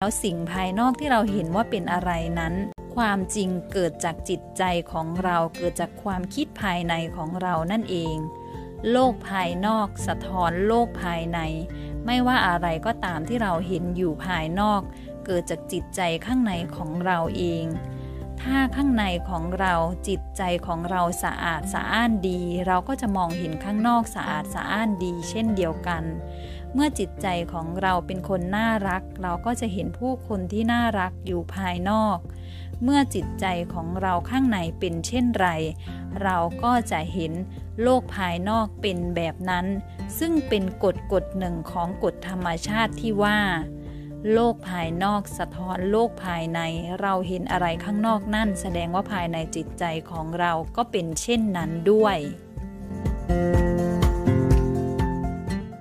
แล้วสิ่งภายนอกที่เราเห็นว่าเป็นอะไรนั้น ความจริงเกิดจากจิตใจของเราเกิดจากความคิดภายในของเรานั่นเอง โลกภายนอกสะท้อนโลกภายใน ไม่ว่าอะไรก็ตามที่เราเห็นอยู่ภายนอก เกิดจากจิตใจข้างในของเราเอง ถ้าข้างในของเราจิตใจของเราสะอาดสะอ้านดี เราก็จะมองเห็นข้างนอกสะอาดสะอ้านดี เช่นเดียวกัน เมื่อจิตใจของเราเป็นคนน่ารัก เราก็จะเห็นผู้คนที่น่ารักอยู่ภายนอก เมื่อจิตใจของเราข้างในเป็นเช่นไร เราก็จะเห็นโลกภายนอกเป็นแบบนั้น ซึ่งเป็นกฎกฎหนึ่งของกฎธรรมชาติที่ว่า โลกภายนอกสะท้อนโลกภายในเราเห็นอะไรข้างนอกนั่น แสดงว่าภายในจิตใจของเราก็เป็นเช่นนั้นด้วย